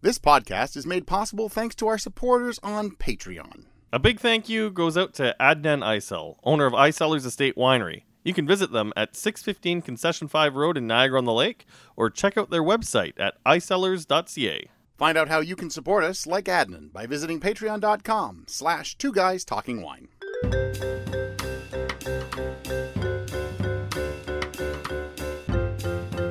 This podcast is made possible thanks to our supporters on Patreon. A big thank you goes out to Adnan Isel, owner of Isellers Estate Winery. You can visit them at 615 Concession 5 Road in Niagara on the Lake or check out their website at isellers.ca. Find out how you can support us like Adnan by visiting patreon.com slash two guys talking wine.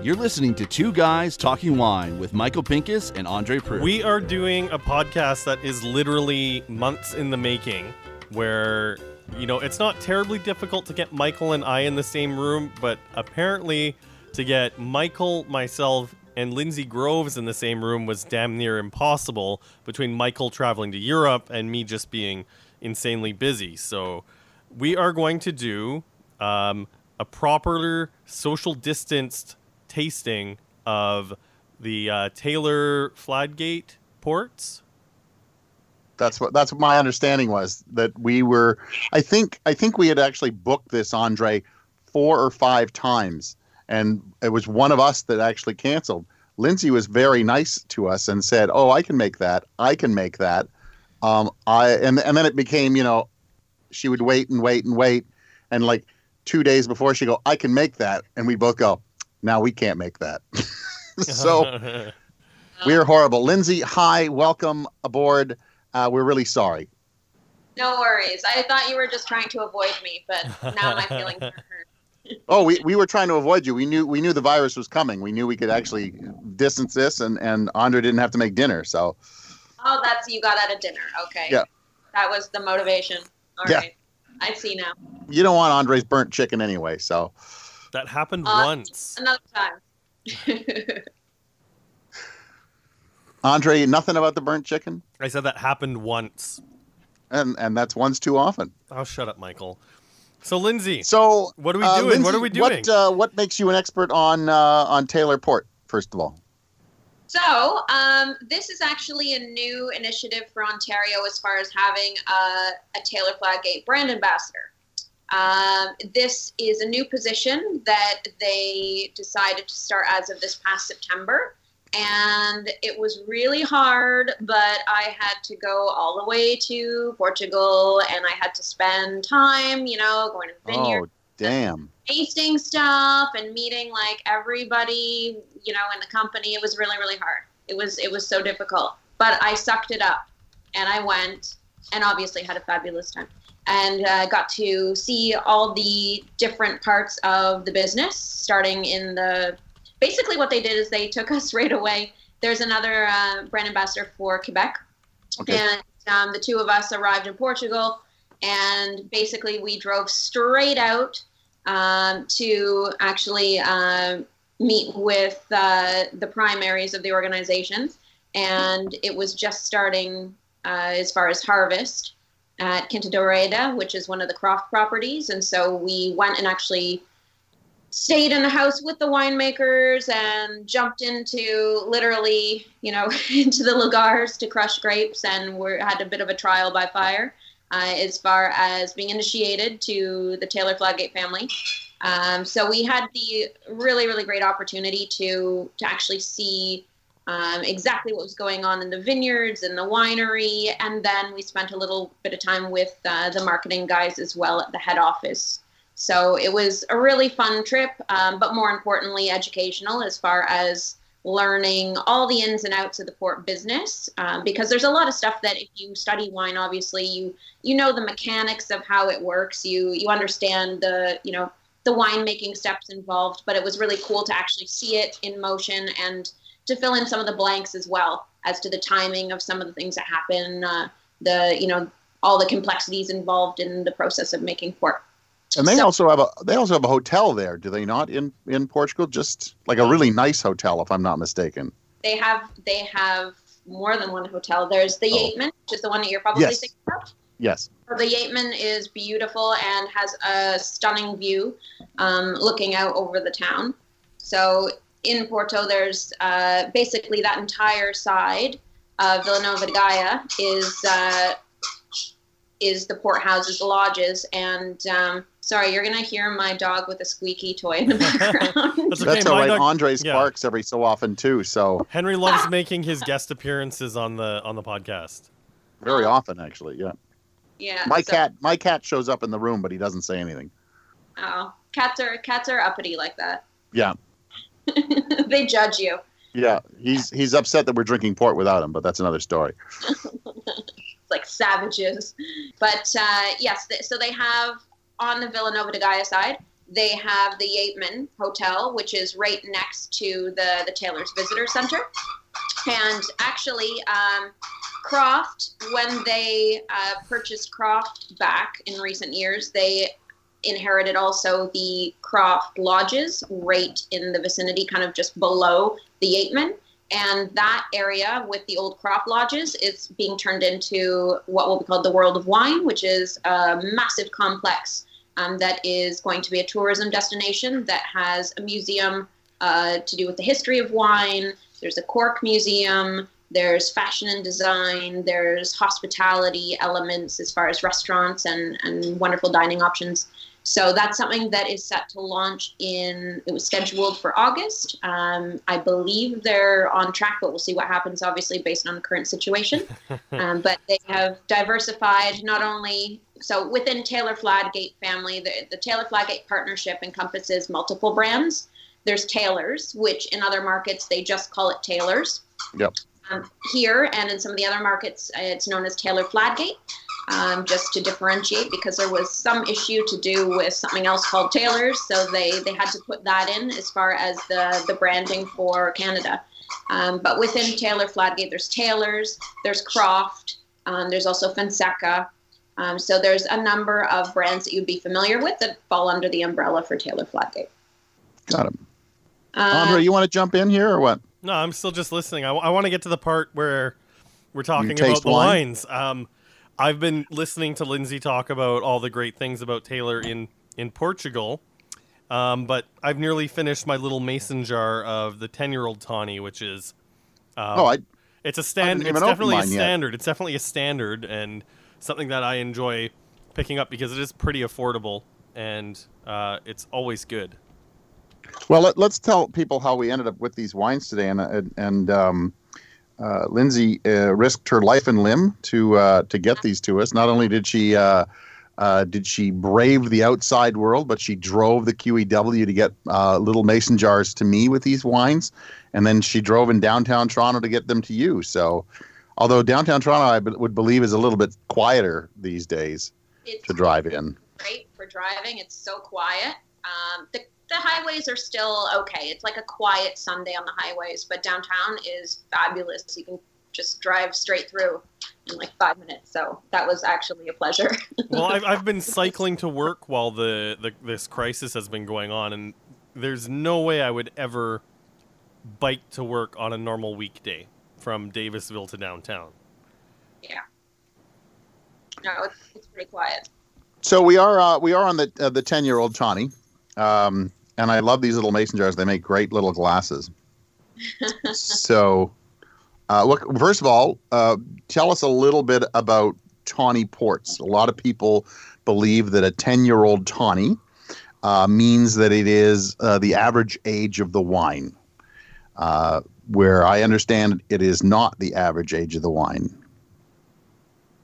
You're listening to Two Guys Talking Wine with Michael Pincus and Andre Pruitt. We are doing a podcast that is literally months in the making, where, you know, it's not terribly difficult to get Michael and I in the same room, but apparently to get Michael, myself, and Lindsay Groves in the same room was damn near impossible between Michael traveling to Europe and me just being insanely busy. So we are going to do um, a proper social distanced tasting of the uh, Taylor Fladgate ports. That's what that's what my understanding was that we were. I think I think we had actually booked this Andre four or five times, and it was one of us that actually canceled. Lindsay was very nice to us and said, "Oh, I can make that. I can make that." Um, I and and then it became, you know, she would wait and wait and wait, and like two days before she go, "I can make that," and we both go, now we can't make that. so we're horrible. Lindsay, hi, welcome aboard. Uh, we're really sorry. No worries. I thought you were just trying to avoid me, but now my feelings are hurt. oh, we, we were trying to avoid you. We knew we knew the virus was coming. We knew we could actually distance this, and and Andre didn't have to make dinner. So. Oh, that's you got out of dinner. Okay. Yeah. That was the motivation. All Yeah. right. I see now. You don't want Andre's burnt chicken anyway, so. That happened Uh, once. Another time. Andre, nothing about the burnt chicken, I said that happened once. and and that's once too often. Oh, shut up, Michael. So, Lindsay, So what are we uh, doing? what are we doing? What uh, what makes you an expert on uh, on Taylor Port? First of all. So, um, this is actually a new initiative for Ontario as far as having a, a Taylor Fladgate brand ambassador. Um, this is a new position that they decided to start as of this past September. And it was really hard, but I had to go all the way to Portugal and I had to spend time, you know, going to the vineyard Oh, damn. tasting stuff and meeting like everybody you know in the company it was really really hard it was it was so difficult but i sucked it up and i went and obviously had a fabulous time and uh, got to see all the different parts of the business starting in the basically what they did is they took us right away there's another uh, brand ambassador for quebec Okay. and um, the two of us arrived in Portugal, and basically we drove straight out um, to actually um meet with uh, the primaries of the organization. And it was just starting uh, as far as harvest at Quinta da Roêda, which is one of the Croft properties. And so we went and actually stayed in the house with the winemakers and jumped into literally, you know, into the lagars to crush grapes and we had a bit of a trial by fire uh, as far as being initiated to the Taylor Fladgate family. Um, so we had the really, really great opportunity to to actually see um, exactly what was going on in the vineyards and the winery, and then we spent a little bit of time with uh, the marketing guys as well at the head office. So it was a really fun trip, um, but more importantly, educational as far as learning all the ins and outs of the port business. Um, because there's a lot of stuff that if you study wine, obviously you you know the mechanics of how it works. You you understand the you know the winemaking steps involved. But it was really cool to actually see it in motion and to fill in some of the blanks as well as to the timing of some of the things that happen. Uh, the you know all the complexities involved in the process of making port. And they So- also have a they also have a hotel there, do they not? In in Portugal, just like a really nice hotel, if I'm not mistaken. They have they have more than one hotel. There's the Oh. Yeatman, which is the one that you're probably Yes. thinking about. Yes. So the Yeatman is beautiful and has a stunning view um, looking out over the town. So in Porto, there's uh, basically that entire side of Vila Nova de Gaia is uh, is the port houses, the lodges, and um, Sorry, you're gonna hear my dog with a squeaky toy in the background. That's okay. That's all my right. dog- Andres yeah. barks every so often too, so Henry loves making his guest appearances on the on the podcast. very often actually. Yeah. yeah. My so- cat, my cat shows up in the room, but he doesn't say anything. Oh, cats are cats are uppity like that. Yeah. they judge you. Yeah, he's he's upset that we're drinking port without him, but that's another story. It's like savages. But uh, yes, th- so they have on the Vila Nova de Gaia side, they have the Yeatman Hotel, which is right next to the the Taylor's Visitor Center. And actually, um, Croft, when they uh, purchased Croft back in recent years, they inherited also the Croft lodges right in the vicinity, kind of just below the Yeatman. And that area with the old Croft lodges is being turned into what will be called the World of Wine, which is a massive complex um, that is going to be a tourism destination that has a museum uh, to do with the history of wine. There's a cork museum. There's fashion and design. There's hospitality elements as far as restaurants and, and wonderful dining options. So that's something that is set to launch in, it was scheduled for August. Um, I believe they're on track, but we'll see what happens, obviously, based on the current situation. um, but they have diversified not only, so within Taylor Fladgate family, the, the Taylor Fladgate partnership encompasses multiple brands. There's Taylor's, which in other markets, they just call it Taylor's. Yep. Um, here and in some of the other markets, uh, it's known as Taylor Fladgate um, just to differentiate because there was some issue to do with something else called Taylor's, so they they had to put that in as far as the the branding for Canada. Um, but within Taylor Fladgate, there's Taylor's, there's Croft, um, there's also Fonseca. Um, so there's a number of brands that you'd be familiar with that fall under the umbrella for Taylor Fladgate. Got it. Uh, Andre, you want to jump in here or what? No, I'm still just listening. I, want to get to the part where we're talking about the wine? wines. Um, I've been listening to Lindsay talk about all the great things about Taylor in in Portugal, um, but I've nearly finished my little mason jar of the ten year old tawny, which is um, oh, I it's a standard. It's definitely a mine yet. standard. It's definitely a standard and something that I enjoy picking up because it is pretty affordable and uh, it's always good. Well, let, us tell people how we ended up with these wines today, and and, and um, uh, Lindsay uh, risked her life and limb to uh, to get these to us. Not only did she uh, uh, did she brave the outside world, but she drove the QEW to get uh, little mason jars to me with these wines, and then she drove in downtown Toronto to get them to you. So, although downtown Toronto, I would believe is a little bit quieter these days it's to drive in. great for driving. It's so quiet. Um, the, the highways are still okay. It's like a quiet Sunday on the highways, but downtown is fabulous. You can just drive straight through in like five minutes. So that was actually a pleasure. well, I've, I've been cycling to work while the, the this crisis has been going on, and there's no way I would ever bike to work on a normal weekday from Davisville to downtown. Yeah. No, it's, it's pretty quiet. So we are uh, we are on the uh, the ten year old Tawny, um, and I love these little mason jars. They make great little glasses. so, uh, look, first of all, uh, tell us a little bit about tawny ports. A lot of people believe that a ten year old tawny uh, means that it is uh, the average age of the wine, uh, where I understand it is not the average age of the wine.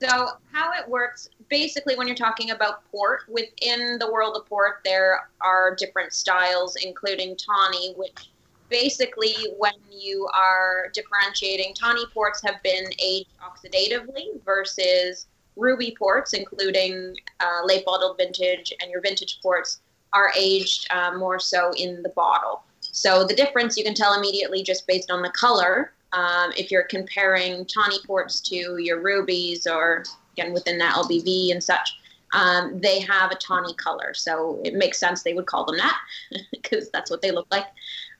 So how it works, basically, when you're talking about port, within the world of port, there are different styles, including tawny, which basically, when you are differentiating, tawny ports have been aged oxidatively versus ruby ports, including uh, late bottled vintage and your vintage ports, are aged uh, more so in the bottle. So the difference you can tell immediately just based on the color. Um, if you're comparing tawny ports to your rubies or again within that LBV and such, um, they have a tawny color. So it makes sense they would call them that because that's what they look like.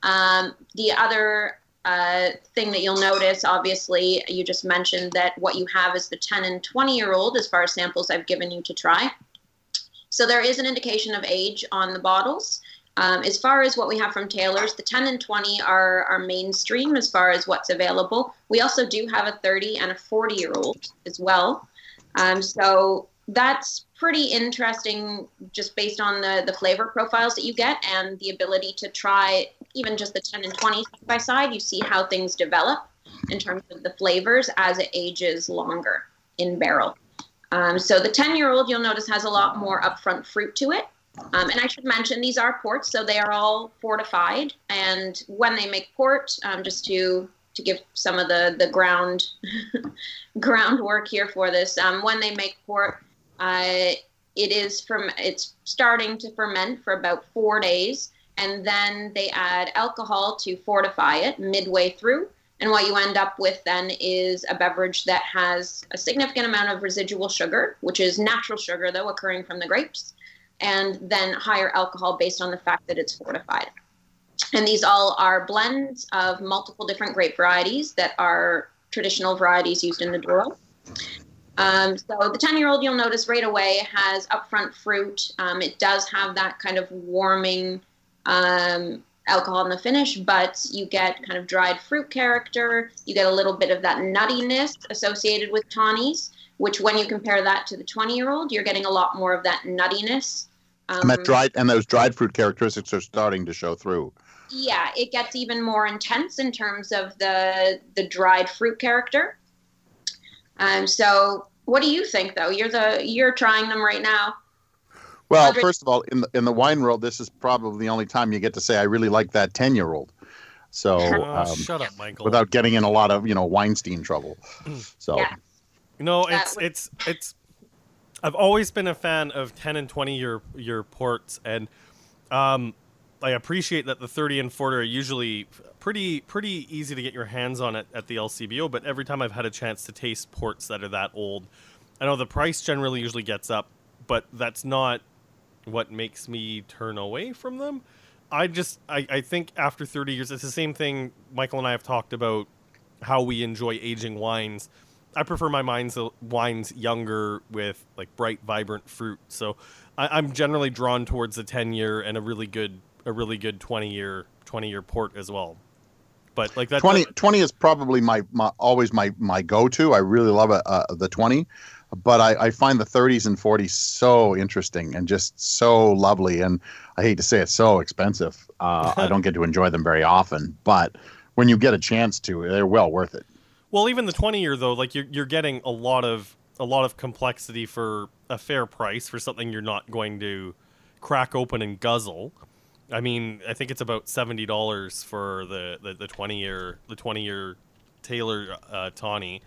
Um, the other uh, thing that you'll notice, obviously, you just mentioned that what you have is the 10 and 20 year old as far as samples I've given you to try. So there is an indication of age on the bottles. Um, as far as what we have from Taylor's, the 10 and 20 are, are mainstream as far as what's available. We also do have a 30 and a 40 year old as well. Um, so that's pretty interesting just based on the, the flavor profiles that you get and the ability to try even just the 10 and 20 side by side. You see how things develop in terms of the flavors as it ages longer in barrel. Um, so the 10 year old, you'll notice, has a lot more upfront fruit to it. Um, and I should mention these are ports, so they are all fortified. And when they make port, um, just to to give some of the the ground groundwork here for this, um, when they make port, uh, it is from it's starting to ferment for about four days, and then they add alcohol to fortify it midway through. And what you end up with then is a beverage that has a significant amount of residual sugar, which is natural sugar though occurring from the grapes, and then higher alcohol based on the fact that it's fortified. And these all are blends of multiple different grape varieties that are traditional varieties used in the Douro. Um, so the 10 year old, you'll notice right away, has upfront fruit. Um, it does have that kind of warming um, alcohol in the finish, but you get kind of dried fruit character. You get a little bit of that nuttiness associated with tawnies, which when you compare that to the 20 year old, you're getting a lot more of that nuttiness. Um, and that dried and those dried fruit characteristics are starting to show through. Yeah, it gets even more intense in terms of the the dried fruit character. Um, so what do you think though? You're the you're trying them right now. Well, Andre- first of all, in the in the wine world, this is probably the only time you get to say I really like that ten year old. So oh, um, shut up, Michael. Without getting in a lot of you know Weinstein trouble. So yeah. you know, it's it's it's. I've always been a fan of ten and twenty year year ports, and um, I appreciate that the 30 and 40 are usually pretty pretty easy to get your hands on at, at the LCBO, but every time I've had a chance to taste ports that are that old, I know the price generally usually gets up, but that's not what makes me turn away from them. I just I, I think after 30 years, it's the same thing Michael and I have talked about how we enjoy aging wines. I prefer my wines wines younger with like bright, vibrant fruit. So I, am generally drawn towards a 10 year and a really good a really good 20 year 20 year port as well. But like that 20, 20 is probably my, my always my my go to. I really love a, uh, the 20, but I, I find the 30s and 40s so interesting and just so lovely. And I hate to say it's so expensive. Uh, I don't get to enjoy them very often, but when you get a chance to, they're well worth it. Well, even the 20 year though, like you're you're getting a lot of a lot of complexity for a fair price for something you're not going to crack open and guzzle. I mean, I think it's about seventy dollars for the, the, the twenty year the twenty year Taylor uh, Tawny.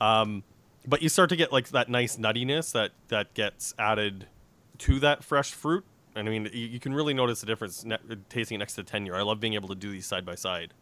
Um, but you start to get like that nice nuttiness that that gets added to that fresh fruit. And I mean, you, you can really notice the difference ne- tasting next to ten year. I love being able to do these side by side.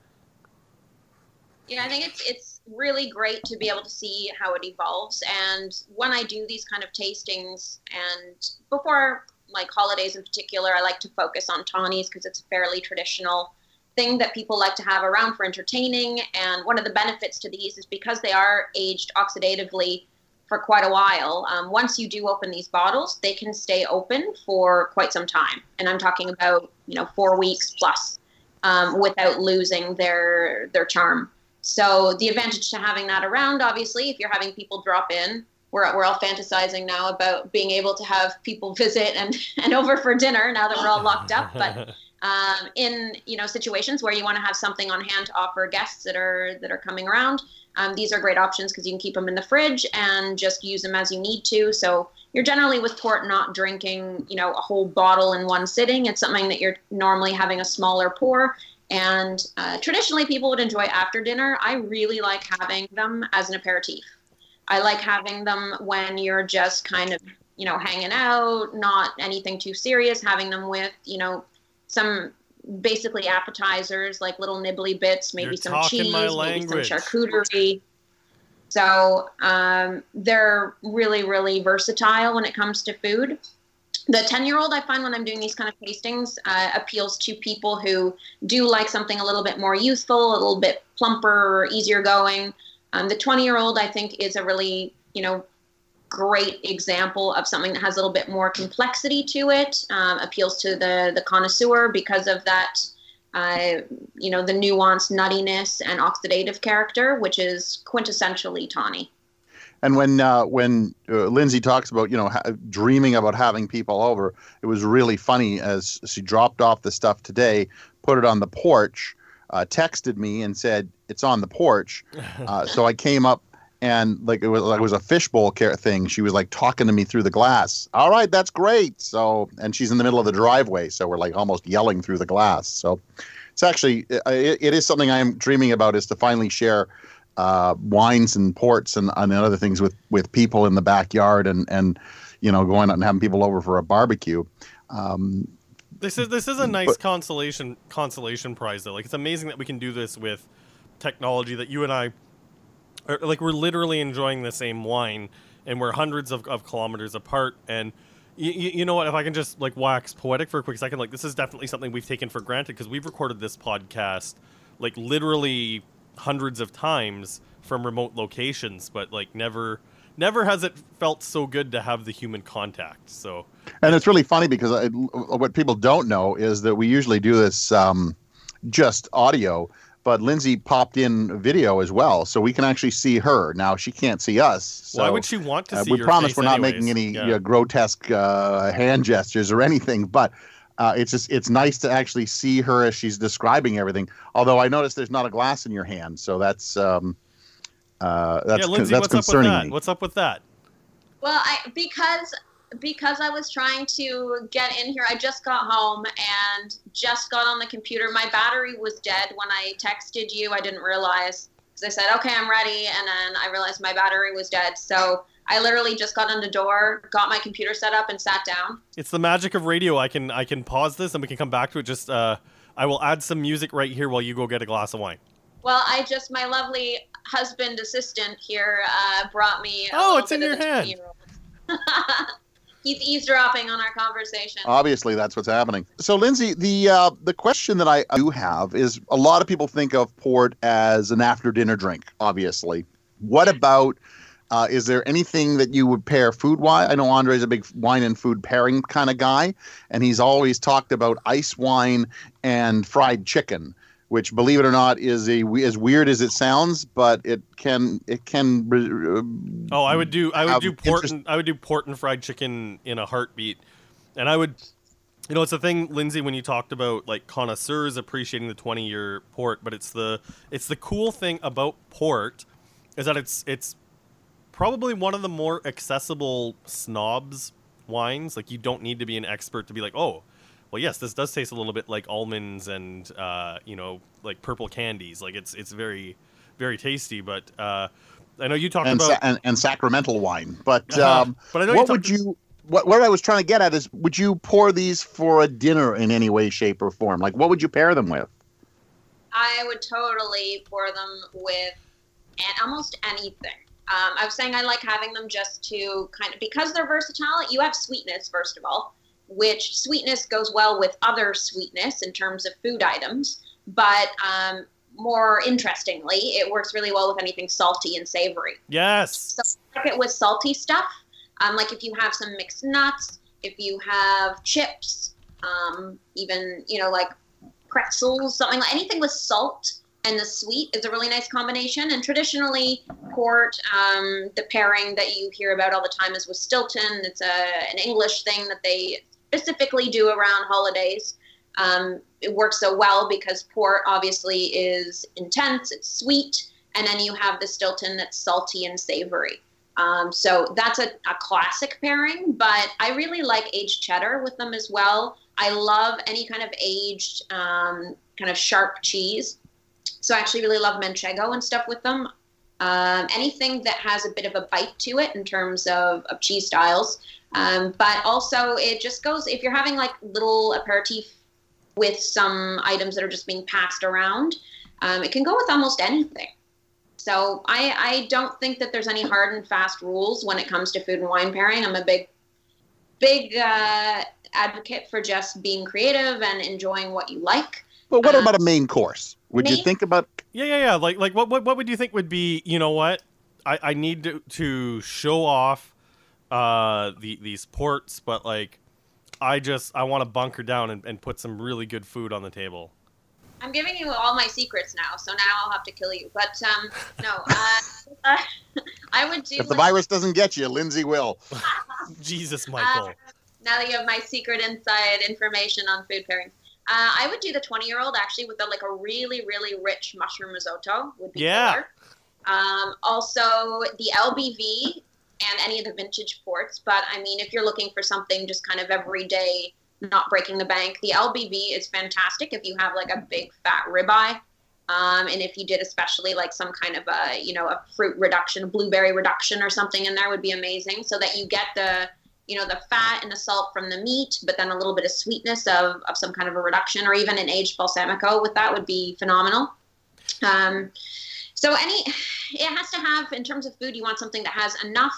Yeah, I think it's it's really great to be able to see how it evolves. And when I do these kind of tastings, and before like holidays in particular, I like to focus on tawnies because it's a fairly traditional thing that people like to have around for entertaining. And one of the benefits to these is because they are aged oxidatively for quite a while. Um, once you do open these bottles, they can stay open for quite some time, and I'm talking about you know four weeks plus, um, without losing their their charm. So the advantage to having that around, obviously, if you're having people drop in, we're, we're all fantasizing now about being able to have people visit and, and over for dinner now that we're all locked up. But um, in you know situations where you want to have something on hand to offer guests that are that are coming around, um, these are great options because you can keep them in the fridge and just use them as you need to. So you're generally with port not drinking you know a whole bottle in one sitting. It's something that you're normally having a smaller pour. And uh, traditionally, people would enjoy after dinner. I really like having them as an aperitif. I like having them when you're just kind of, you know, hanging out, not anything too serious, having them with, you know, some basically appetizers like little nibbly bits, maybe You're some cheese, maybe some charcuterie. So um, they're really, really versatile when it comes to food. The 10 year old, I find when I'm doing these kind of tastings, uh, appeals to people who do like something a little bit more youthful, a little bit plumper, easier going. Um, the 20 year old, I think, is a really, you know, great example of something that has a little bit more complexity to it, um, appeals to the, the connoisseur because of that, uh, you know, the nuanced nuttiness and oxidative character, which is quintessentially tawny. And when uh, when uh, Lindsay talks about you know ha- dreaming about having people over, it was really funny as she dropped off the stuff today, put it on the porch, uh, texted me and said it's on the porch. Uh, so I came up and like it was like it was a fishbowl care thing. She was like talking to me through the glass. All right, that's great. So and she's in the middle of the driveway, so we're like almost yelling through the glass. So it's actually uh, it, it is something I am dreaming about is to finally share uh, wines and ports and, and other things with with people in the backyard and and you know going out and having people over for a barbecue. Um, This is this is a nice But- consolation consolation prize though. Like it's amazing that we can do this with technology that you and I are, like we're literally enjoying the same wine and we're hundreds of, of kilometers apart and you, you know what if I can just like wax poetic for a quick second like this is definitely something we've taken for granted because we've recorded this podcast like literally hundreds of times from remote locations but like never never has it felt so good to have the human contact so. And it's really funny because I, what people don't know is that we usually do this um, just audio, but Lindsay popped in video as well, so we can actually see her. Now she can't see us. So, why would she want to uh, see we your promise face we're not anyways? making any Yeah. uh, grotesque uh, hand gestures or anything, but. Uh, it's just it's nice to actually see her as she's describing everything. Although I noticed there's not a glass in your hand, so that's um, uh, that's yeah, Lindsay, that's what's up with concerning that? me. What's up with that? Well, I because because I was trying to get in here. I just got home and just got on the computer. My battery was dead when I texted you. I didn't realize because I said, "Okay, I'm ready," and then I realized my battery was dead. So I literally just got on the door, got my computer set up, and sat down. It's the magic of radio. I can I can pause this and we can come back to it. Just uh, I will add some music right here while you go get a glass of wine. Well, I just my lovely husband assistant here uh, brought me. Oh, it's in your hand. 20-year-old. He's eavesdropping on our conversation. Obviously, that's what's happening. So, Lindsay, the uh, the question that I do have is: a lot of people think of port as an after dinner drink. Obviously, what about? Uh, is there anything that you would pair food wise? I know Andre's a big wine and food pairing kind of guy, and he's always talked about ice wine and fried chicken, which, believe it or not, is a as weird as it sounds, but it can it can. Uh, Oh, I would do I would do port and, I would do port and fried chicken in a heartbeat, and I would. You know, it's a thing, Lindsay, when you talked about like connoisseurs appreciating the twenty year port, but it's the it's the cool thing about port is that it's it's probably one of the more accessible snobs wines. Like you don't need to be an expert to be like, oh, well, yes, this does taste a little bit like almonds and uh, you know, like purple candies. Like it's it's very very tasty. But uh, I know you talked and, about sa- and and sacramental wine. But Uh-huh. um, But I know what you would talked- you? What, what I was trying to get at is, would you pour these for a dinner in any way, shape, or form? Like, what would you pair them with? I would totally pour them with and almost anything. Um, I was saying I like having them just to kind of because they're versatile. You have sweetness first of all, which sweetness goes well with other sweetness in terms of food items. But um, more interestingly, it works really well with anything salty and savory. yes, So like it with salty stuff. Um, like if you have some mixed nuts, if you have chips, um, even you know like pretzels, something like anything with salt and the sweet is a really nice combination. And traditionally, port, um, the pairing that you hear about all the time is with Stilton. It's a an English thing that they specifically do around holidays. Um, it works so well because port obviously is intense, it's sweet, and then you have the Stilton that's salty and savory. Um, so that's a, a classic pairing, but I really like aged cheddar with them as well. I love any kind of aged, um, kind of sharp cheese. So I actually really love manchego and stuff with them. Um, anything that has a bit of a bite to it in terms of, of cheese styles. Um, but also, it just goes, if you're having like little aperitif with some items that are just being passed around, um, it can go with almost anything. So I, I don't think that there's any hard and fast rules when it comes to food and wine pairing. I'm a big, big uh, advocate for just being creative and enjoying what you like. But what about a main course? Would you think about? yeah, yeah, yeah. Like, like, what, what, what would you think would be? You know what? I, I need to, to show off, uh, the these ports, but like, I just I want to bunker down and, and put some really good food on the table. I'm giving you all my secrets now, so now I'll have to kill you. But um, no, uh, uh, I would do If the virus doesn't get you, Lindsay will. Jesus, Michael. Uh, now that you have my secret inside information on food pairings. Uh, I would do the 20 year old actually with a, like a really, really rich mushroom risotto. Would be Yeah. killer. Um, also, the LBV and any of the vintage ports. But I mean, if you're looking for something just kind of everyday, not breaking the bank, the LBV is fantastic if you have like a big fat ribeye. Um, and if you did especially like some kind of a, you know, a fruit reduction, a blueberry reduction or something in there would be amazing so that you get the, you know, the fat and the salt from the meat, but then a little bit of sweetness of, of some kind of a reduction or even an aged balsamico with that would be phenomenal. Um, so any, it has to have, in terms of food, you want something that has enough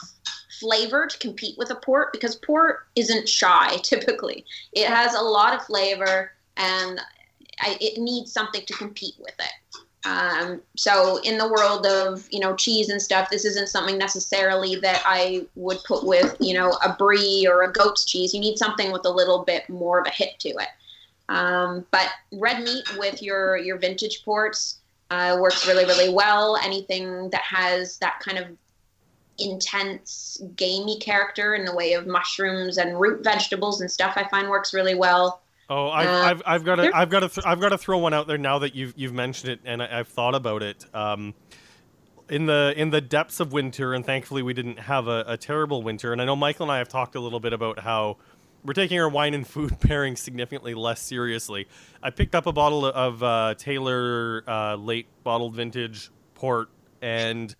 flavor to compete with a port because port isn't shy typically. It has a lot of flavor and I, it needs something to compete with it. Um, so in the world of you know cheese and stuff, this isn't something necessarily that I would put with you know a brie or a goat's cheese. You need something with a little bit more of a hit to it. Um, but red meat with your your vintage ports uh, works really really well. Anything that has that kind of intense gamey character in the way of mushrooms and root vegetables and stuff, I find works really well. Oh, I've, Uh, I've, I've got to, I've got to, th- I've got to throw one out there now that you've, you've mentioned it, and I, I've thought about it. Um, in the, in the depths of winter, and thankfully we didn't have a, a terrible winter. And I know Michael and I have talked a little bit about how we're taking our wine and food pairing significantly less seriously. I picked up a bottle of uh, Taylor uh, late bottled vintage port, and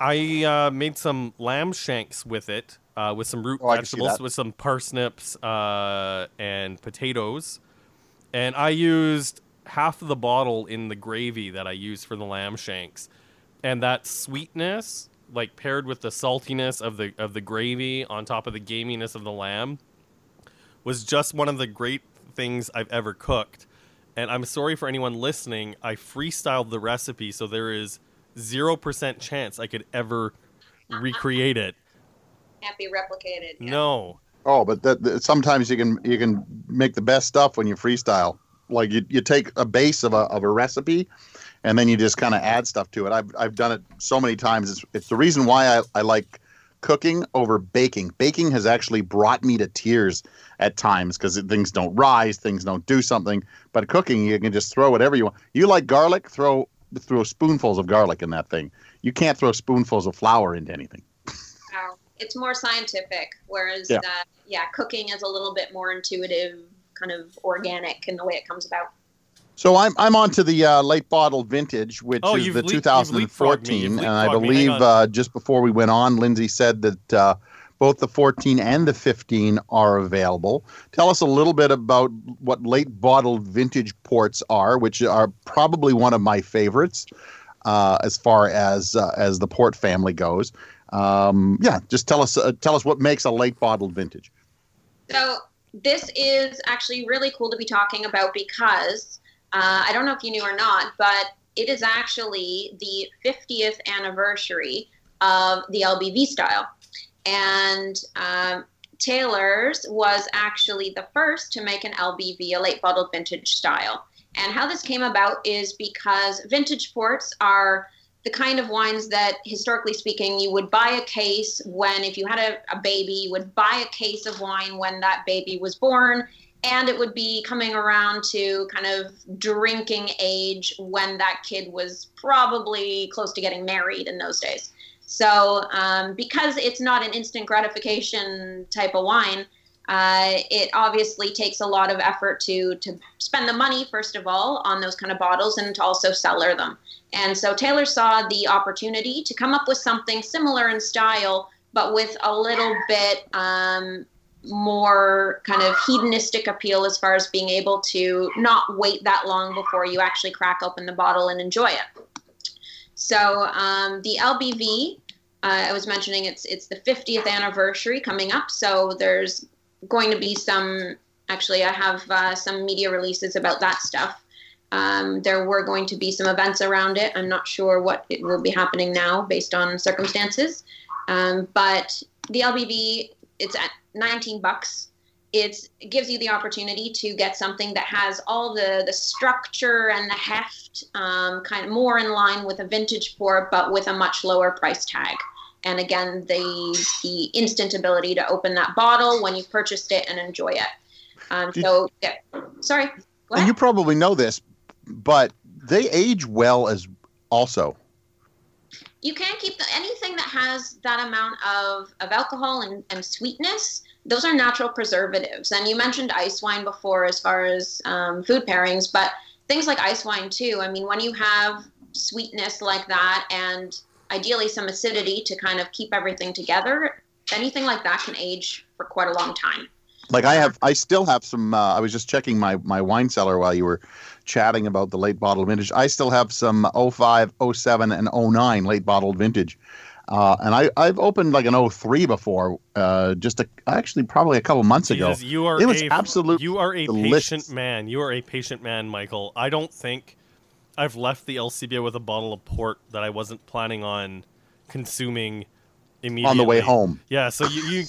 I uh, made some lamb shanks with it, uh, with some root Oh, I can see vegetables, with some parsnips uh, and potatoes, and I used half of the bottle in the gravy that I used for the lamb shanks, and that sweetness, like paired with the saltiness of the of the gravy on top of the gaminess of the lamb, was just one of the great things I've ever cooked. And I'm sorry for anyone listening. I freestyled the recipe, so there is zero percent chance I could ever recreate it. Can't be replicated. yeah. No. Oh, but that, that- sometimes you can you can make the best stuff when you freestyle. Like you, you take a base of a of a recipe, and then you just kind of add stuff to it. I've I've done it so many times. It's it's the reason why I, I like cooking over baking. Baking has actually brought me to tears at times because things don't rise, things don't do something. But cooking, you can just throw whatever you want. You like garlic? Throw throw spoonfuls of garlic in that thing. You can't throw spoonfuls of flour into anything. Wow. It's more scientific, whereas Yeah. uh, yeah, cooking is a little bit more intuitive, kind of organic in the way it comes about. So I'm I'm on to the uh, late bottled vintage, which Oh, is you've the leap- you've leapfrogged me. 2014, You've and I leapfrogged me. Hang believe uh, just before we went on, Lindsay said that uh, both the 14 and the 15 are available. Tell us a little bit about what late bottled vintage ports are, which are probably one of my favorites uh, as far as uh, as the port family goes. Um, yeah, just tell us uh, tell us what makes a late bottled vintage. So this is actually really cool to be talking about because uh, I don't know if you knew or not, but it is actually the 50th anniversary of the LBV style, and um, Taylor's was actually the first to make an LBV, a late bottled vintage style. And how this came about is because vintage ports are the kind of wines that, historically speaking, you would buy a case when, if you had a, a baby, you would buy a case of wine when that baby was born, and it would be coming around to kind of drinking age when that kid was probably close to getting married in those days. So, um, because it's not an instant gratification type of wine, uh, it obviously takes a lot of effort to to spend the money first of all on those kind of bottles and to also cellar them. And so Taylor saw the opportunity to come up with something similar in style, but with a little bit um, more kind of hedonistic appeal as far as being able to not wait that long before you actually crack open the bottle and enjoy it. So um, the LBV, uh, I was mentioning it's it's the 50th anniversary coming up. So there's going to be some. Actually, I have uh, some media releases about that stuff. Um, there were going to be some events around it. I'm not sure what it will be happening now based on circumstances. Um, but the LBV, it's at 19 bucks. It's, it gives you the opportunity to get something that has all the, the structure and the heft, um, kind of more in line with a vintage port, but with a much lower price tag. And again the the instant ability to open that bottle when you've purchased it and enjoy it. Um, Did- so yeah, sorry. You probably know this, but they age well as also. you can't keep the, anything that has that amount of, of alcohol and, and sweetness those are natural preservatives and you mentioned ice wine before as far as um, food pairings but things like ice wine too i mean when you have sweetness like that and ideally some acidity to kind of keep everything together anything like that can age for quite a long time Like I have, I still have some. Uh, I was just checking my my wine cellar while you were chatting about the late bottled vintage. I still have some 05, 07, and 09 late bottled vintage. Uh, and I, I've opened like an 03 before, uh, just a, actually probably a couple months ago. Jesus, you are It was a, absolutely You are a delicious. patient man. You are a patient man, Michael. I don't think I've left the LCBO with a bottle of port that I wasn't planning on consuming immediately on the way home. Yeah, so you, you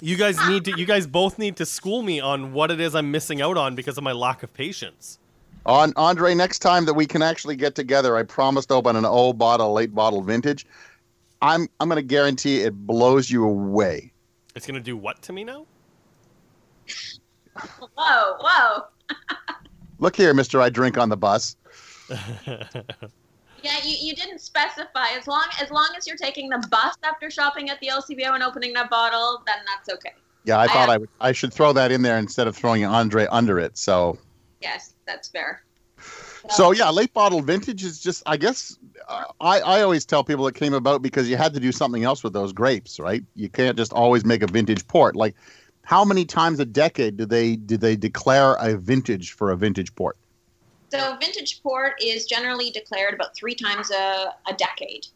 you guys need to you guys both need to school me on what it is I'm missing out on because of my lack of patience. On Andre, next time that we can actually get together, I promised to open an old bottle, late bottle vintage. I'm I'm going to guarantee it blows you away. It's gonna do what to me now? whoa whoa Look here, Mister. I drink on the bus. yeah you, you didn't specify as long as long as you're taking the bus after shopping at the lcbo and opening that bottle then that's okay Yeah, I I thought have- I would. I should throw that in there instead of throwing Andre under it. So yes that's fair So yeah, late bottle vintage is just. I guess uh, I I always tell people it came about because you had to do something else with those grapes, right? You can't just always make a vintage port. Like, how many times a decade do they do they declare a vintage for a vintage port? So vintage port is generally declared about three times a, a decade.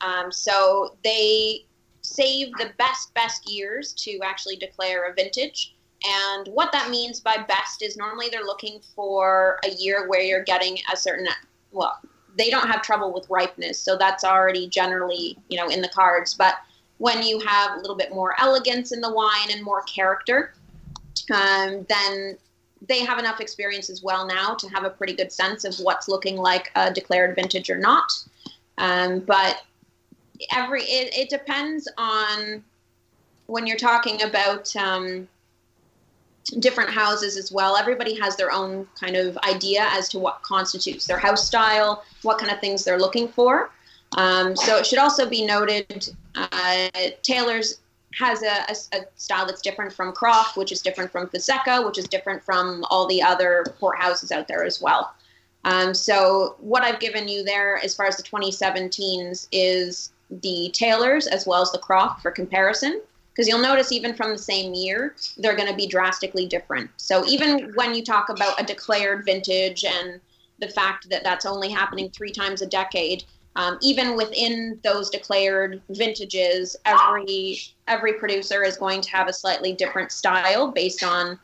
Um, so they save the best, best years to actually declare a vintage. And what that means by best is normally they're looking for a year where you're getting a certain, well, they don't have trouble with ripeness. So that's already generally, you know, in the cards. But when you have a little bit more elegance in the wine and more character, um, then they have enough experience as well now to have a pretty good sense of what's looking like a declared vintage or not. Um, but every it, it depends on when you're talking about um, different houses as well. Everybody has their own kind of idea as to what constitutes their house style, what kind of things they're looking for. Um, so it should also be noted, uh, Taylor's has a, a, a style that's different from Croft, which is different from Fonseca, which is different from all the other port houses out there as well. Um, so what I've given you there, as far as the 2017s, is the Taylors as well as the Croft for comparison. Because you'll notice even from the same year, they're going to be drastically different. So even when you talk about a declared vintage and the fact that that's only happening three times a decade, um, even within those declared vintages, every every producer is going to have a slightly different style based on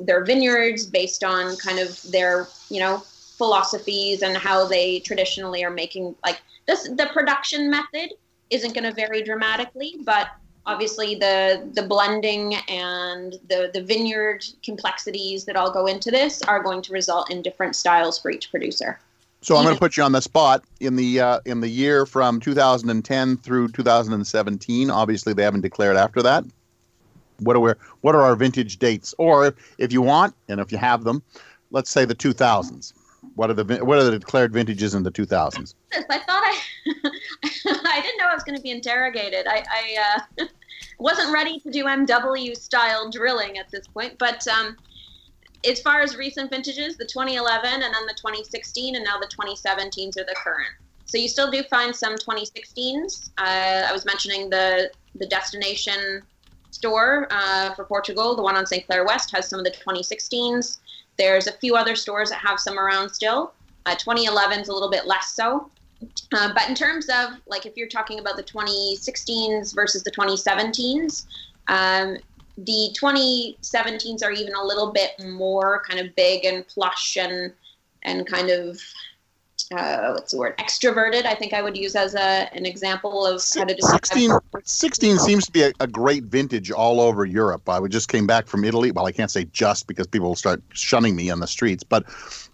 their vineyards, based on kind of their you know philosophies and how they traditionally are making like this. The production method isn't going to vary dramatically, but obviously the the blending and the the vineyard complexities that all go into this are going to result in different styles for each producer. So I'm going to put you on the spot in the uh, in the year from 2010 through 2017. Obviously, they haven't declared after that. What are we, what are our vintage dates? Or if you want, and if you have them, let's say the 2000s. What are the what are the declared vintages in the 2000s? I thought I, I didn't know I was going to be interrogated. I, I uh, wasn't ready to do MW style drilling at this point. But um, as far as recent vintages, the 2011 and then the 2016 and now the 2017s are the current. So you still do find some 2016s. Uh, I was mentioning the the destination store uh, for Portugal, the one on St. Clair West, has some of the 2016s. There's a few other stores that have some around still. Uh, 2011 is a little bit less so. Uh, but in terms of like if you're talking about the 2016s versus the 2017s, um, the 2017s are even a little bit more kind of big and plush and and kind of uh, what's the word extroverted. I think I would use as a an example of how to describe. 16, 16 seems to be a, a great vintage all over Europe. I just came back from Italy. Well, I can't say just because people will start shunning me on the streets, but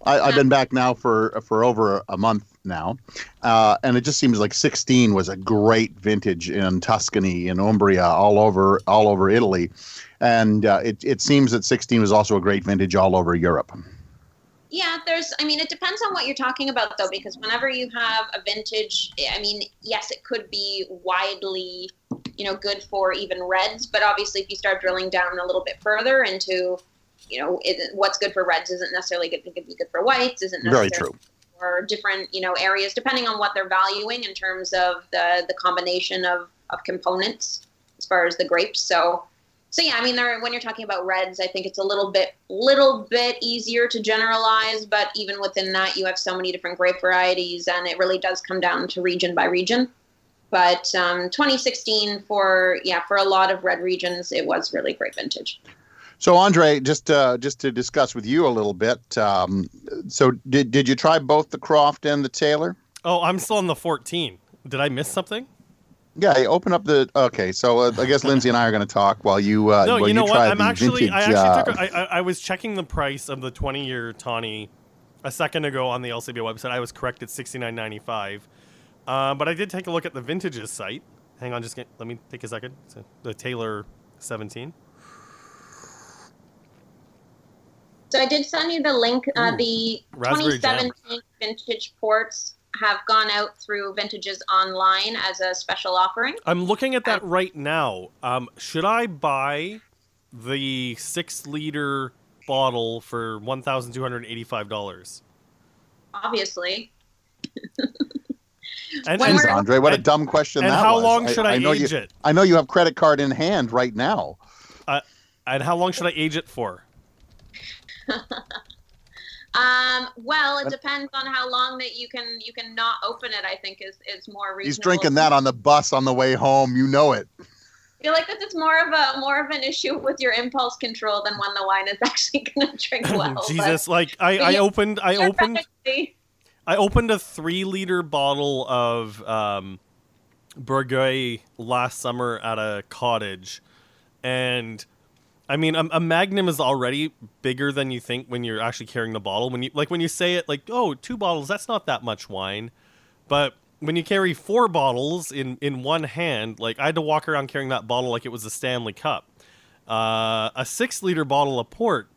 I, I've been back now for for over a month now, uh, and it just seems like 16 was a great vintage in Tuscany, in Umbria, all over all over Italy, and uh, it it seems that 16 was also a great vintage all over Europe. Yeah, there's. I mean, it depends on what you're talking about, though, because whenever you have a vintage, I mean, yes, it could be widely, you know, good for even reds, but obviously, if you start drilling down a little bit further into, you know, it, what's good for reds isn't necessarily good. It could be good for whites, isn't necessarily Very true. for different, you know, areas depending on what they're valuing in terms of the the combination of of components as far as the grapes. So so yeah, I mean, there, when you're talking about reds, I think it's a little bit, little bit easier to generalize. But even within that, you have so many different grape varieties, and it really does come down to region by region. But um, 2016, for yeah, for a lot of red regions, it was really great vintage. So, Andre, just uh, just to discuss with you a little bit. Um, so, did did you try both the Croft and the Taylor? Oh, I'm still on the 14. Did I miss something? Yeah, you open up the. Okay, so uh, I guess Lindsay and I are going to talk while you. Uh, no, while you know what? try I'm the actually, I actually uh, took. A, I, I, I was checking the price of the 20 year Tawny a second ago on the LCBO website. I was correct at 69.95. Uh, but I did take a look at the vintages site. Hang on, just get, let me take a second. So the Taylor 17. So I did send you the link. Uh, Ooh, the raspberry jam. 2017 vintage ports have gone out through Vintages Online as a special offering. I'm looking at that right now. Um, should I buy the six liter bottle for $1,285? Obviously, And, When and, we're- Andre, what a dumb question and that how was. long should I, I, know age you, it? I know you have credit card in hand right now. And how long should I age it for? Um, well, it depends on how long that you can you can not open it. I think is is more reasonable. He's drinking that on the bus on the way home. You know it. I feel like this is more of a more of an issue with your impulse control than when the wine is actually going to drink well. but- Jesus, like I, I yeah, opened I opened I opened a three liter bottle of um, Bourgogne last summer at a cottage, and I mean, a, a Magnum is already bigger than you think when you're actually carrying the bottle. When you like when you say it, like, oh, two bottles, that's not that much wine, but when you carry four bottles in in one hand, like I had to walk around carrying that bottle like it was a Stanley Cup. Uh, a six liter bottle of port,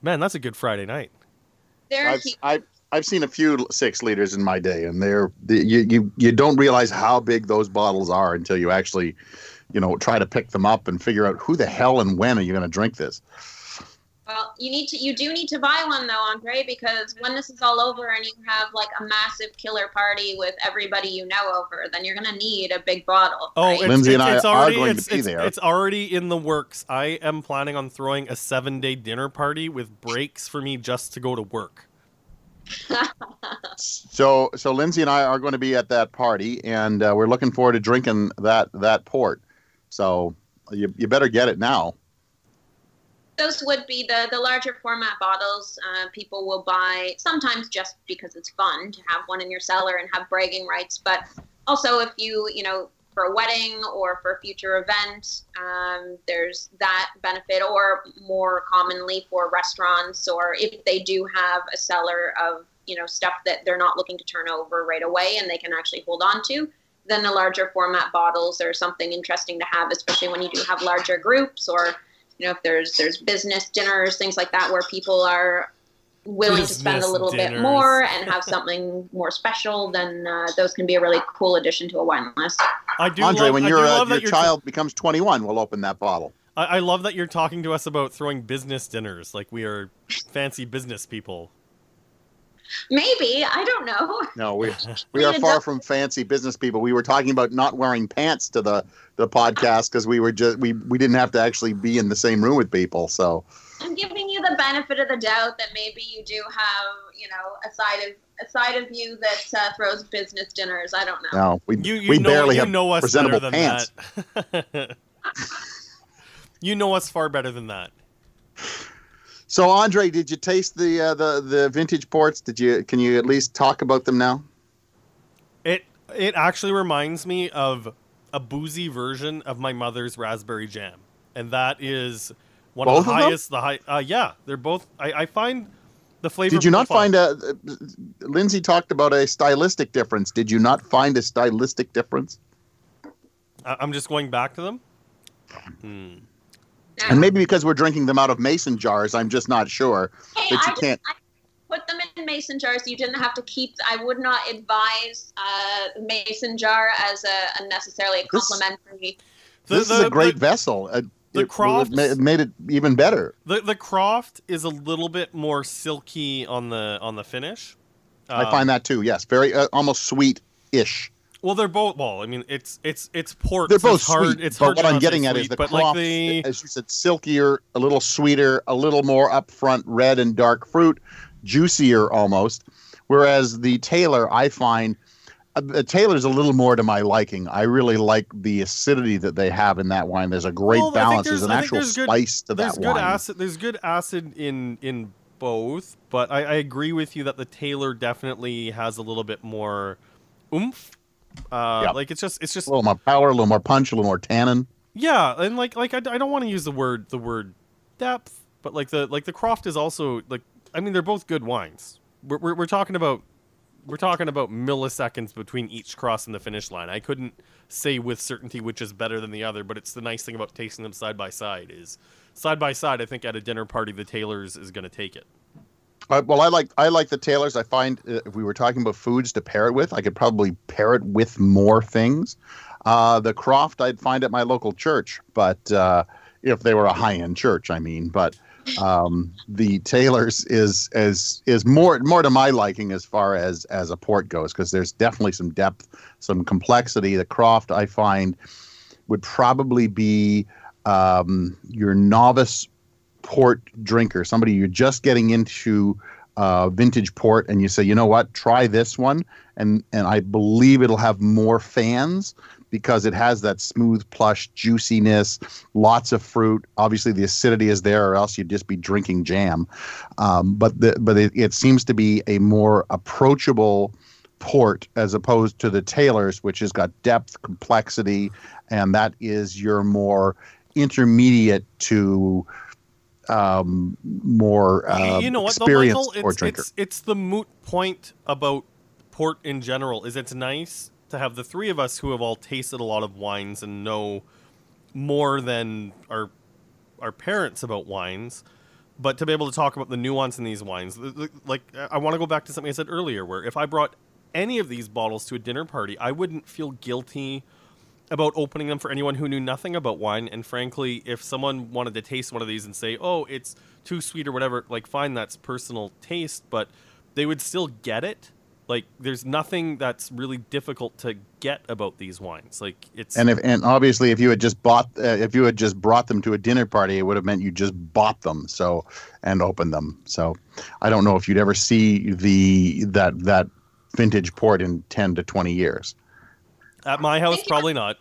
man, that's a good Friday night. there I've, I've I've seen a few six liters in my day, and they're the, you you you don't realize how big those bottles are until you actually, you know, try to pick them up and figure out who the hell and when are you going to drink this. Well, you need to you do need to buy one though, Andre, because when this is all over and you have like a massive killer party with everybody you know over, then you're gonna need a big bottle. Oh, right? it's, Lindsay it's, and I it's are already, going to be it's, there. It's already in the works. I am planning on throwing a seven day dinner party with breaks for me just to go to work. So so Lindsay and I are going to be at that party, and uh, we're looking forward to drinking that that port. So you you better get it now. those would be the the larger format bottles. Uh, people will buy sometimes just because it's fun to have one in your cellar and have bragging rights, but also if you you know for a wedding or for a future event, um, there's that benefit, or more commonly for restaurants, or if they do have a cellar of you know stuff that they're not looking to turn over right away and they can actually hold on to. Then the larger format bottles are something interesting to have, especially when you do have larger groups or you know if there's there's business dinners things like that where people are willing to spend a Business little bit more and have something more special then uh, those can be a really cool addition to a wine list I do Andre, love, when I your do uh, love your that you're child becomes 21, we'll open that bottle. I, I love that you're talking to us about throwing business dinners like we are fancy business people. Maybe i don't know No, we we are far from fancy business people. We were talking about not wearing pants to the the podcast because we were just we we didn't have to actually be in the same room with people. So i'm giving you the benefit of the doubt that maybe you do have you know a side of a side of you that uh, throws business dinners i don't know no, we You, you we know, barely you have know us presentable better than pants. that. you know us far better than that. So Andre, did you taste the uh, the the vintage ports? Did you can you at least talk about them now? It it actually reminds me of a boozy version of my mother's raspberry jam, and that is one Both of the of them? highest. The high, uh, yeah, they're both. I, I find the flavor. Did you not find a? Lindsay talked about a stylistic difference. Did you not find a stylistic difference? I'm just going back to them. Hmm. Now, And maybe because we're drinking them out of mason jars, I'm just not sure. hey, but you I can't- I put them in mason jars. You didn't have to keep. I would not advise uh, mason jar as a, a necessarily a This- complimentary. The, this is a great the- vessel. Uh, the it, Crofts- it made it even better. The the Croft is a little bit more silky on the on the finish. I Um, find that too. Yes, very uh, almost sweet-ish. Well, they're both. Well, I mean, it's it's it's port. They're both it's hard. sweet. It's but what I'm getting at is sweet, the but Croft, like the as you said, silkier, a little sweeter, a little more upfront red and dark fruit, juicier almost. Whereas the Taylor, I find uh, the Taylor's a little more to my liking. I really like the acidity that they have in that wine. There's a great Well, balance. there's- There's, an actual there's good- spice to there's that good wine. acid. There's good acid in in both, but I, I agree with you that the Taylor definitely has a little bit more oomph. Uh, Yep. Like it's just it's just A little more power, a little more punch, a little more tannin. yeah, and like like I, I don't want to use the word the word depth, but like the like the Croft is also like I mean they're both good wines. We're we're, we're talking about we're talking about milliseconds between each crossing the finish line. I couldn't say with certainty which is better than the other, but it's the nice thing about tasting them side by side is side by side. I think at a dinner party, the Taylor's is going to take it. Uh, well, I like I like the Taylors. I find uh, if we were talking about foods to pair it with, I could probably pair it with more things. Uh, the Croft I'd find at my local church, but uh, if they were a high end church, I mean. But um, the Taylors is is is more more to my liking as far as as a port goes because there's definitely some depth, some complexity. The Croft I find would probably be um, your novice port drinker, somebody you're just getting into uh, vintage port, and you say, you know what, try this one, and and I believe it'll have more fans because it has that smooth, plush juiciness, lots of fruit. Obviously, the acidity is there, or else you'd just be drinking jam. Um, but the, but it, it seems to be a more approachable port as opposed to the Taylors, which has got depth, complexity, and that is your more intermediate to um, more uh, you know what, though, experienced Michael? port It's, drinker. it's it's the moot point about port in general. Is it's nice to have the three of us who have all tasted a lot of wines and know more than our our parents about wines, but to be able to talk about the nuance in these wines. Like I want to go back to something I said earlier, where if I brought any of these bottles to a dinner party, I wouldn't feel guilty about opening them for anyone who knew nothing about wine. And frankly, if someone wanted to taste one of these and say, "Oh, it's too sweet" or whatever, like fine, that's personal taste, but they would still get it. Like there's nothing that's really difficult to get about these wines. Like it's and if and obviously if you had just bought uh, if you had just brought them to a dinner party, it would have meant you just bought them so and opened them. So I don't know if you'd ever see the that that vintage port in ten to twenty years. At my house, probably not.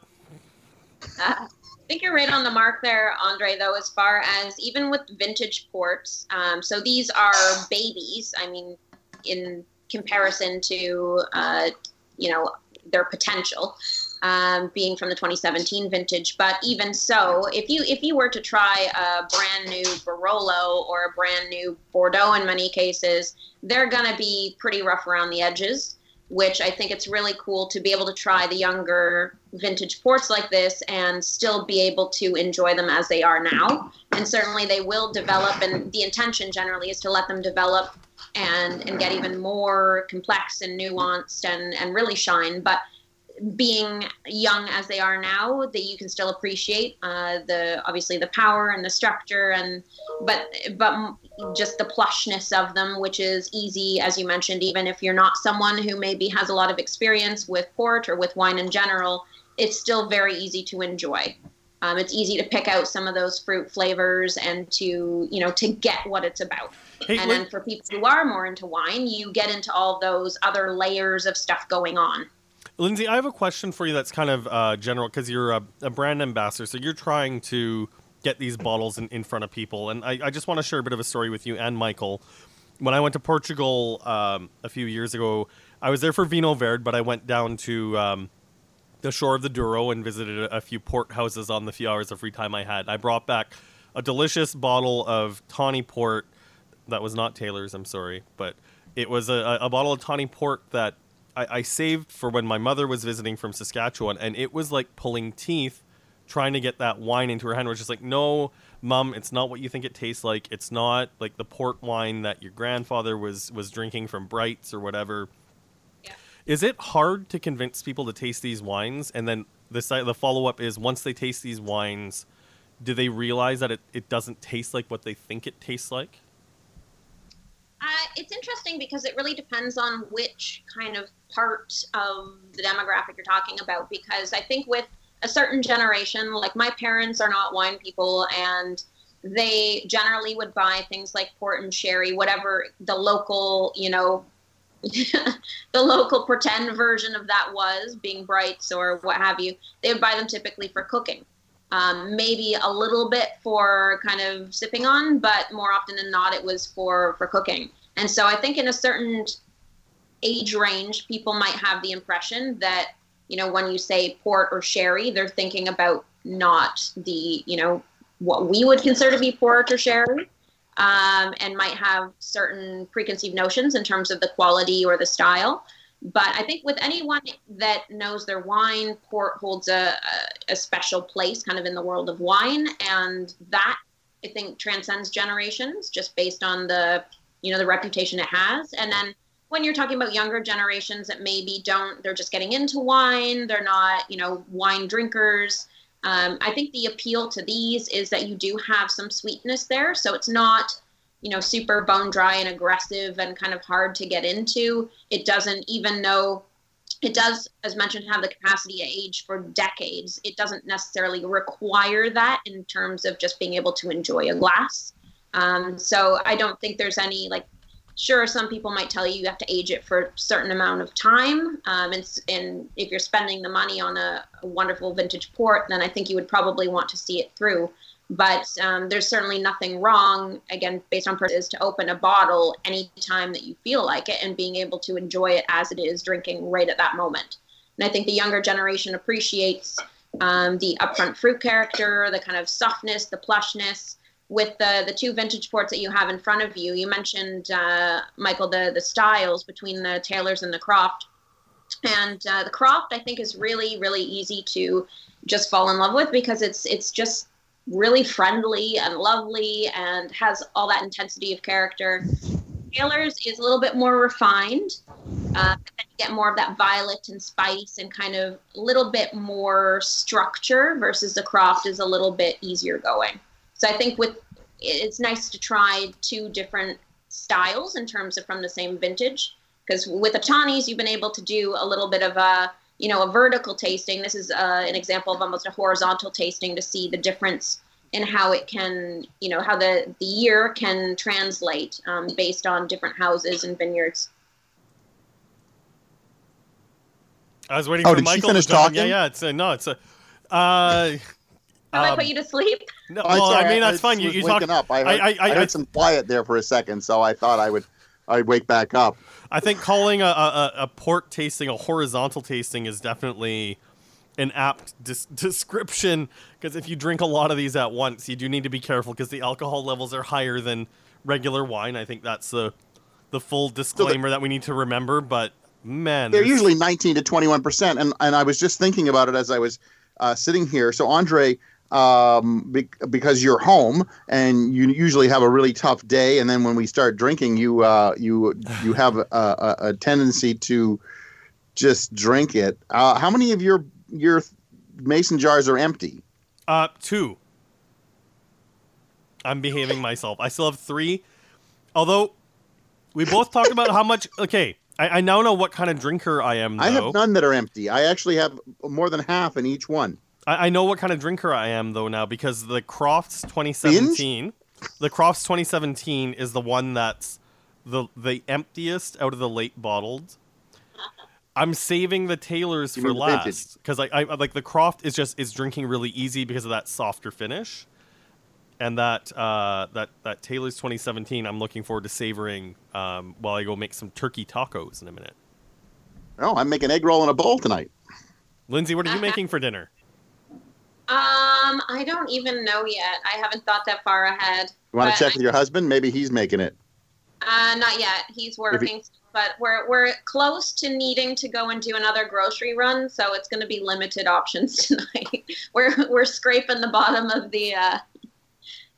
I think you're right on the mark there, Andre, though, as far as even with vintage ports. Um, so these are babies. I mean, in comparison to, uh, you know, their potential. Um, being from the 2017 vintage, but even so, if you if you were to try a brand new Barolo or a brand new Bordeaux, in many cases, they're gonna be pretty rough around the edges which I think it's really cool to be able to try the younger vintage ports like this and still be able to enjoy them as they are now. And certainly they will develop, and the intention generally is to let them develop and and get even more complex and nuanced and and really shine. But being young as they are now, that you can still appreciate uh, the obviously the power and the structure and but but just the plushness of them, which is easy, as you mentioned, even if you're not someone who maybe has a lot of experience with port or with wine in general, it's still very easy to enjoy. Um, it's easy to pick out some of those fruit flavors and to you know to get what it's about. Hey, and then for people who are more into wine, you get into all those other layers of stuff going on. Lindsay, I have a question for you that's kind of uh, general because you're a, a brand ambassador, so you're trying to get these bottles in, in front of people. And I, I just want to share a bit of a story with you and Michael. When I went to Portugal um, a few years ago, I was there for Vinho Verde, but I went down to um, the shore of the Douro and visited a, few port houses on the few hours of free time I had. I brought back a delicious bottle of tawny port that was not Taylor's, I'm sorry, but it was a, a bottle of tawny port that I, I saved for when my mother was visiting from Saskatchewan, and it was like pulling teeth trying to get that wine into her hand. Which is like, no, mom, it's not what you think it tastes like. It's not like the port wine that your grandfather was was drinking from Brights or whatever. Yeah. Is it hard to convince people to taste these wines? And then the the follow up is once they taste these wines, do they realize that it, it doesn't taste like what they think it tastes like? Uh, it's interesting because it really depends on which kind of part of the demographic you're talking about. Because I think with a certain generation, like my parents are not wine people, and they generally would buy things like port and sherry, whatever the local, you know, the local pretend version of that was, being brights or what have you. They would buy them typically for cooking. Um, maybe a little bit for kind of sipping on, but more often than not, it was for for cooking. And so I think in a certain age range, people might have the impression that you know when you say port or sherry, they're thinking about not the you know what we would consider to be port or sherry, um, and might have certain preconceived notions in terms of the quality or the style. But I think with anyone that knows their wine, port holds a, a, a special place kind of in the world of wine. And that I think transcends generations just based on the, you know, the reputation it has. And then when you're talking about younger generations that maybe don't, they're just getting into wine, they're not, you know, wine drinkers. Um, I think the appeal to these is that you do have some sweetness there. So it's not, you know, super bone dry and aggressive and kind of hard to get into. It doesn't, even though it does, as mentioned, have the capacity to age for decades, it doesn't necessarily require that in terms of just being able to enjoy a glass. Um, so I don't think there's any like sure some people might tell you you have to age it for a certain amount of time um, and, and if you're spending the money on a, a, wonderful vintage port then i think you would probably want to see it through. But um, there's certainly nothing wrong again based on purposes to open a bottle anytime that you feel like it and being able to enjoy it as it is drinking right at that moment. And i think the younger generation appreciates um, the upfront fruit character the kind of softness the plushness with the the two vintage ports that you have in front of you you mentioned uh, michael the the styles between the taylors and the croft and uh, the croft i think is really really easy to just fall in love with because it's it's just really friendly and lovely and has all that intensity of character. Taylor's is a little bit more refined. Uh, you get more of that violet and spice and kind of a little bit more structure versus the Croft is a little bit easier going. So I think with it's nice to try two different styles in terms of from the same vintage because with the Tawnies you've been able to do a little bit of a you know, a vertical tasting. This is uh, an example of almost a horizontal tasting to see the difference in how it can, you know, how the, the year can translate um, based on different houses and vineyards. I was waiting oh, for did Michael she finish to jump talking? Yeah, yeah. It's a, no, it's a. Uh, Have I um, put you to sleep? no, Oh, it's well, I right. mean that's was- fine. You, was you waking talk. up. I heard, I- I, I- I- heard some quiet there for a second, so I thought I would I'd wake back up. I think calling a, a, a port tasting a horizontal tasting is definitely an apt dis- description because if you drink a lot of these at once, you do need to be careful because the alcohol levels are higher than regular wine. I think that's the the full disclaimer that we need to remember. But man, They're usually 19 to 21 percent, and and I was just thinking about it as I was uh, sitting here. So Andre, um, be, because you're home and you usually have a really tough day, and then when we start drinking, you uh, you you have a, a, a tendency to just drink it. Uh, how many of your your mason jars are empty? Uh, two. I'm behaving myself. I still have three. Although we both talked about how much. Okay, I, I now know what kind of drinker I am. Though. I have none that are empty. I actually have more than half in each one. I, I know what kind of drinker I am though now because the Crofts 2017, the Crofts 2017 is the one that's the the emptiest out of the late bottled. I'm saving the Taylors You for last because I, I like the Croft is just is drinking really easy because of that softer finish. and that uh, that that Taylor's 2017. I'm looking forward to savoring um, while I go make some turkey tacos in a minute. Oh, I'm making egg roll in a bowl tonight. Lindsay, what are you making for dinner? Um, I don't even know yet. I haven't thought that far ahead. You want to check with your husband? Maybe he's making it. Uh, not yet. He's working, but we're we're close to needing to go and do another grocery run, so it's going to be limited options tonight. we're we're scraping the bottom of the uh,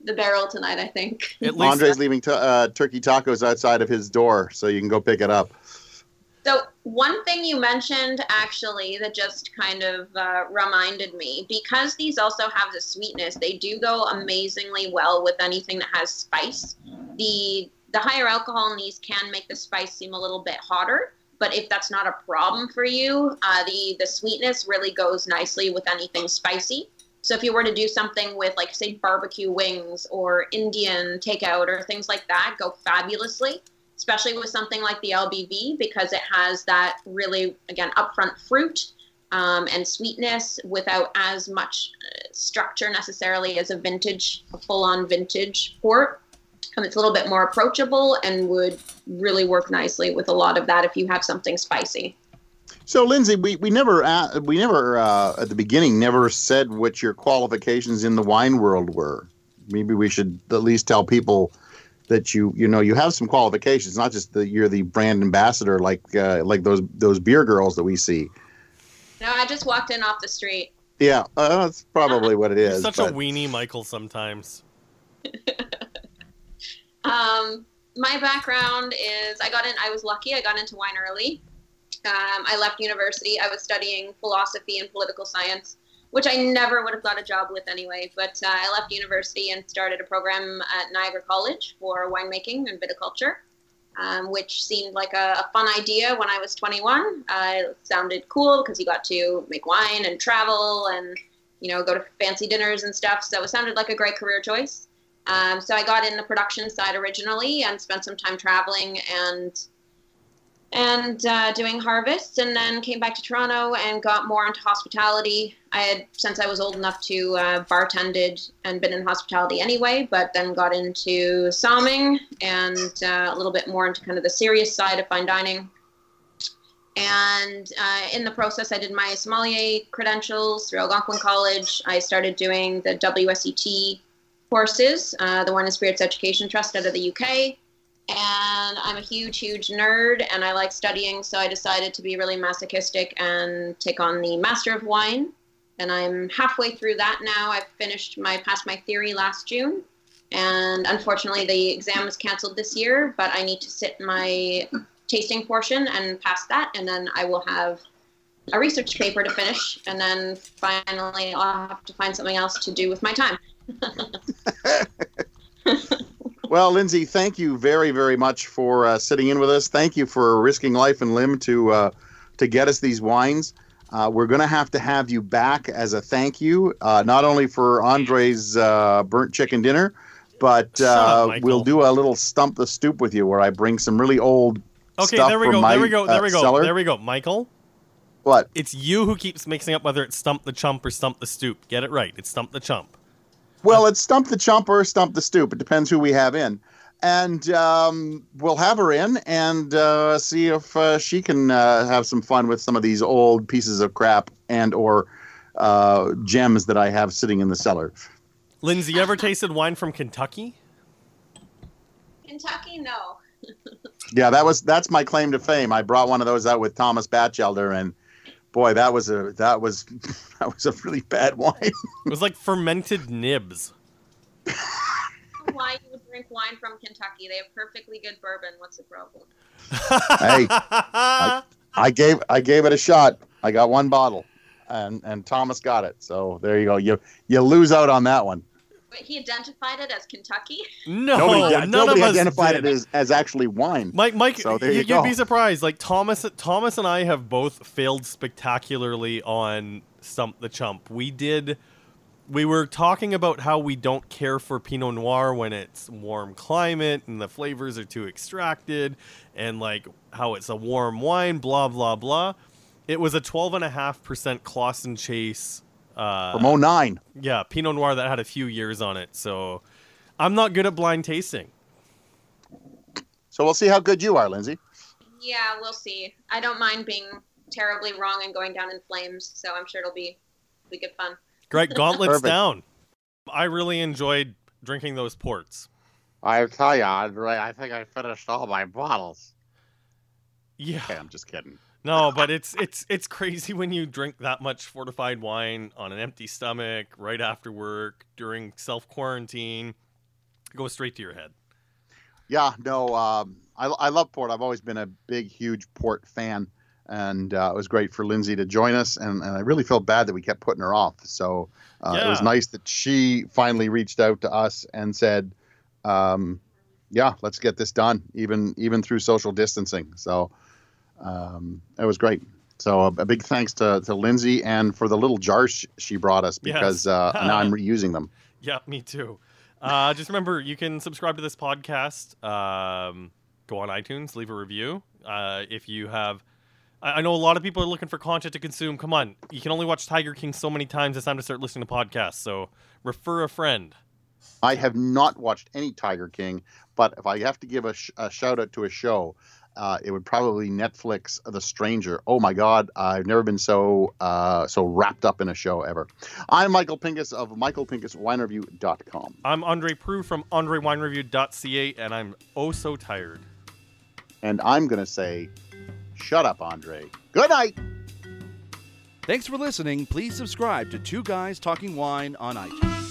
the barrel tonight, I think. At least Andre's leaving t- uh, turkey tacos outside of his door, so you can go pick it up. So one thing you mentioned actually that just kind of uh, reminded me because these also have the sweetness, they do go amazingly well with anything that has spice. The the higher alcohol in these can make the spice seem a little bit hotter, but if that's not a problem for you, uh, the the sweetness really goes nicely with anything spicy. So if you were to do something with like say barbecue wings or Indian takeout or things like that, go fabulously especially with something like the LBV because it has that really, again, upfront fruit um, and sweetness without as much uh, structure necessarily as a vintage, a full on vintage port. Um, it's a little bit more approachable and would really work nicely with a lot of that if you have something spicy. So, Lindsay, we, we never uh, we never uh, at the beginning never said what your qualifications in the wine world were. Maybe we should at least tell people that you you know you have some qualifications, not just that you're the brand ambassador like uh, like those those beer girls that we see. No, I just walked in off the street. Yeah, uh, that's probably what it is. Such but- a weenie, Michael. Sometimes. Um, my background is I got in, I was lucky, I got into wine early. Um, I left university, I was studying philosophy and political science, which I never would have got a job with anyway. But uh, I left university and started a program at Niagara College for winemaking and viticulture. Um, which seemed like a, a fun idea when I was 21. Uh, it sounded cool because you got to make wine and travel and you know go to fancy dinners and stuff. So it sounded like a great career choice. Um, so I got in the production side originally and spent some time traveling and and uh, doing harvests, and then came back to Toronto and got more into hospitality. I had since I was old enough to uh, bartended and been in hospitality anyway, but then got into somming and uh, a little bit more into kind of the serious side of fine dining. And uh, in the process, I did my sommelier credentials through Algonquin College. I started doing the WSET courses, uh, the Wine and Spirits Education Trust out of the UK. And I'm a huge, huge nerd and I like studying, so I decided to be really masochistic and take on the Master of Wine. And I'm halfway through that now. I've finished my passed my theory last June. And unfortunately, the exam was canceled this year, but I need to sit my tasting portion and pass that. And then I will have a research paper to finish. And then finally, I'll have to find something else to do with my time. Well, Lindsay, thank you very, very much for uh, sitting in with us. Thank you for risking life and limb to uh, to get us these wines. Uh, we're going to have to have you back as a thank you, uh, not only for Andre's uh, burnt chicken dinner, but up, uh, we'll do a little stump the stoop with you, where I bring some really old Okay, stuff there we go. my there we go. There we go. cellar. There we go. Michael, What? it's you who keeps mixing up whether it's stump the chump or stump the stoop. Get it right. It's stump the chump. Well, it's stump the chump or stump the stoop. It depends who we have in. And um, we'll have her in and uh, see if uh, she can uh, have some fun with some of these old pieces of crap and or uh, gems that I have sitting in the cellar. Lindsay, you ever tasted wine from Kentucky? Kentucky, no. Yeah, that was that's my claim to fame. I brought one of those out with Thomas Bachelder, and boy, that was a that was that was a really bad wine. It was like fermented nibs. I Why you would drink wine from Kentucky? They have perfectly good bourbon. What's the problem? hey, I gave I gave it a shot. I got one bottle, and and Thomas got it. So there you go. You you lose out on that one. But he identified it as Kentucky. no, nobody none nobody of us identified did. it as, as actually wine. Mike, Mike, So there you, you would be surprised. Like Thomas, Thomas and I have both failed spectacularly on Stump the Chump. We did. We were talking about how we don't care for Pinot Noir when it's warm climate and the flavors are too extracted, and like how it's a warm wine. Blah blah blah. It was a twelve and a half percent Closson Chase Uh, From 09. yeah, Pinot Noir that had a few years on it. So I'm not good at blind tasting. So we'll see how good you are, Lindsay. Yeah, we'll see. I don't mind being terribly wrong and going down in flames, so I'm sure it'll be be good fun. Great gauntlets Perfect. down. I really enjoyed drinking those ports. I tell you, Andre, I think I finished all my bottles. Yeah. Okay, I'm just kidding. No, but it's it's it's crazy when you drink that much fortified wine on an empty stomach right after work during self quarantine. It goes straight to your head. Yeah, no, um, I, I love port. I've always been a big, huge port fan, and uh, it was great for Lindsay to join us. And, and I really felt bad that we kept putting her off. So uh, it was nice that she finally reached out to us and said, um, "Yeah, let's get this done, even even through social distancing." So um, it was great. So a, a big thanks to, to Lindsay and for the little jars sh- she brought us Yes. because uh, now I'm reusing them. Yeah, me too. Uh, just remember, you can subscribe to this podcast. Um, go on iTunes, leave a review. Uh, if you have, I, I know a lot of people are looking for content to consume. Come on, you can only watch Tiger King so many times. It's time to start listening to podcasts. So refer a friend. I have not watched any Tiger King, but if I have to give a, sh- a shout out to a show, uh, it would probably Netflix The Stranger. Oh my God, I've never been so uh, so wrapped up in a show ever. I'm Michael Pinkus of michaelpinkuswinereview.com. I'm Andre Proulx from AndreWineReview.ca, and I'm oh so tired. And I'm going to say, shut up, Andre. Good night. Thanks for listening. Please subscribe to Two Guys Talking Wine on iTunes.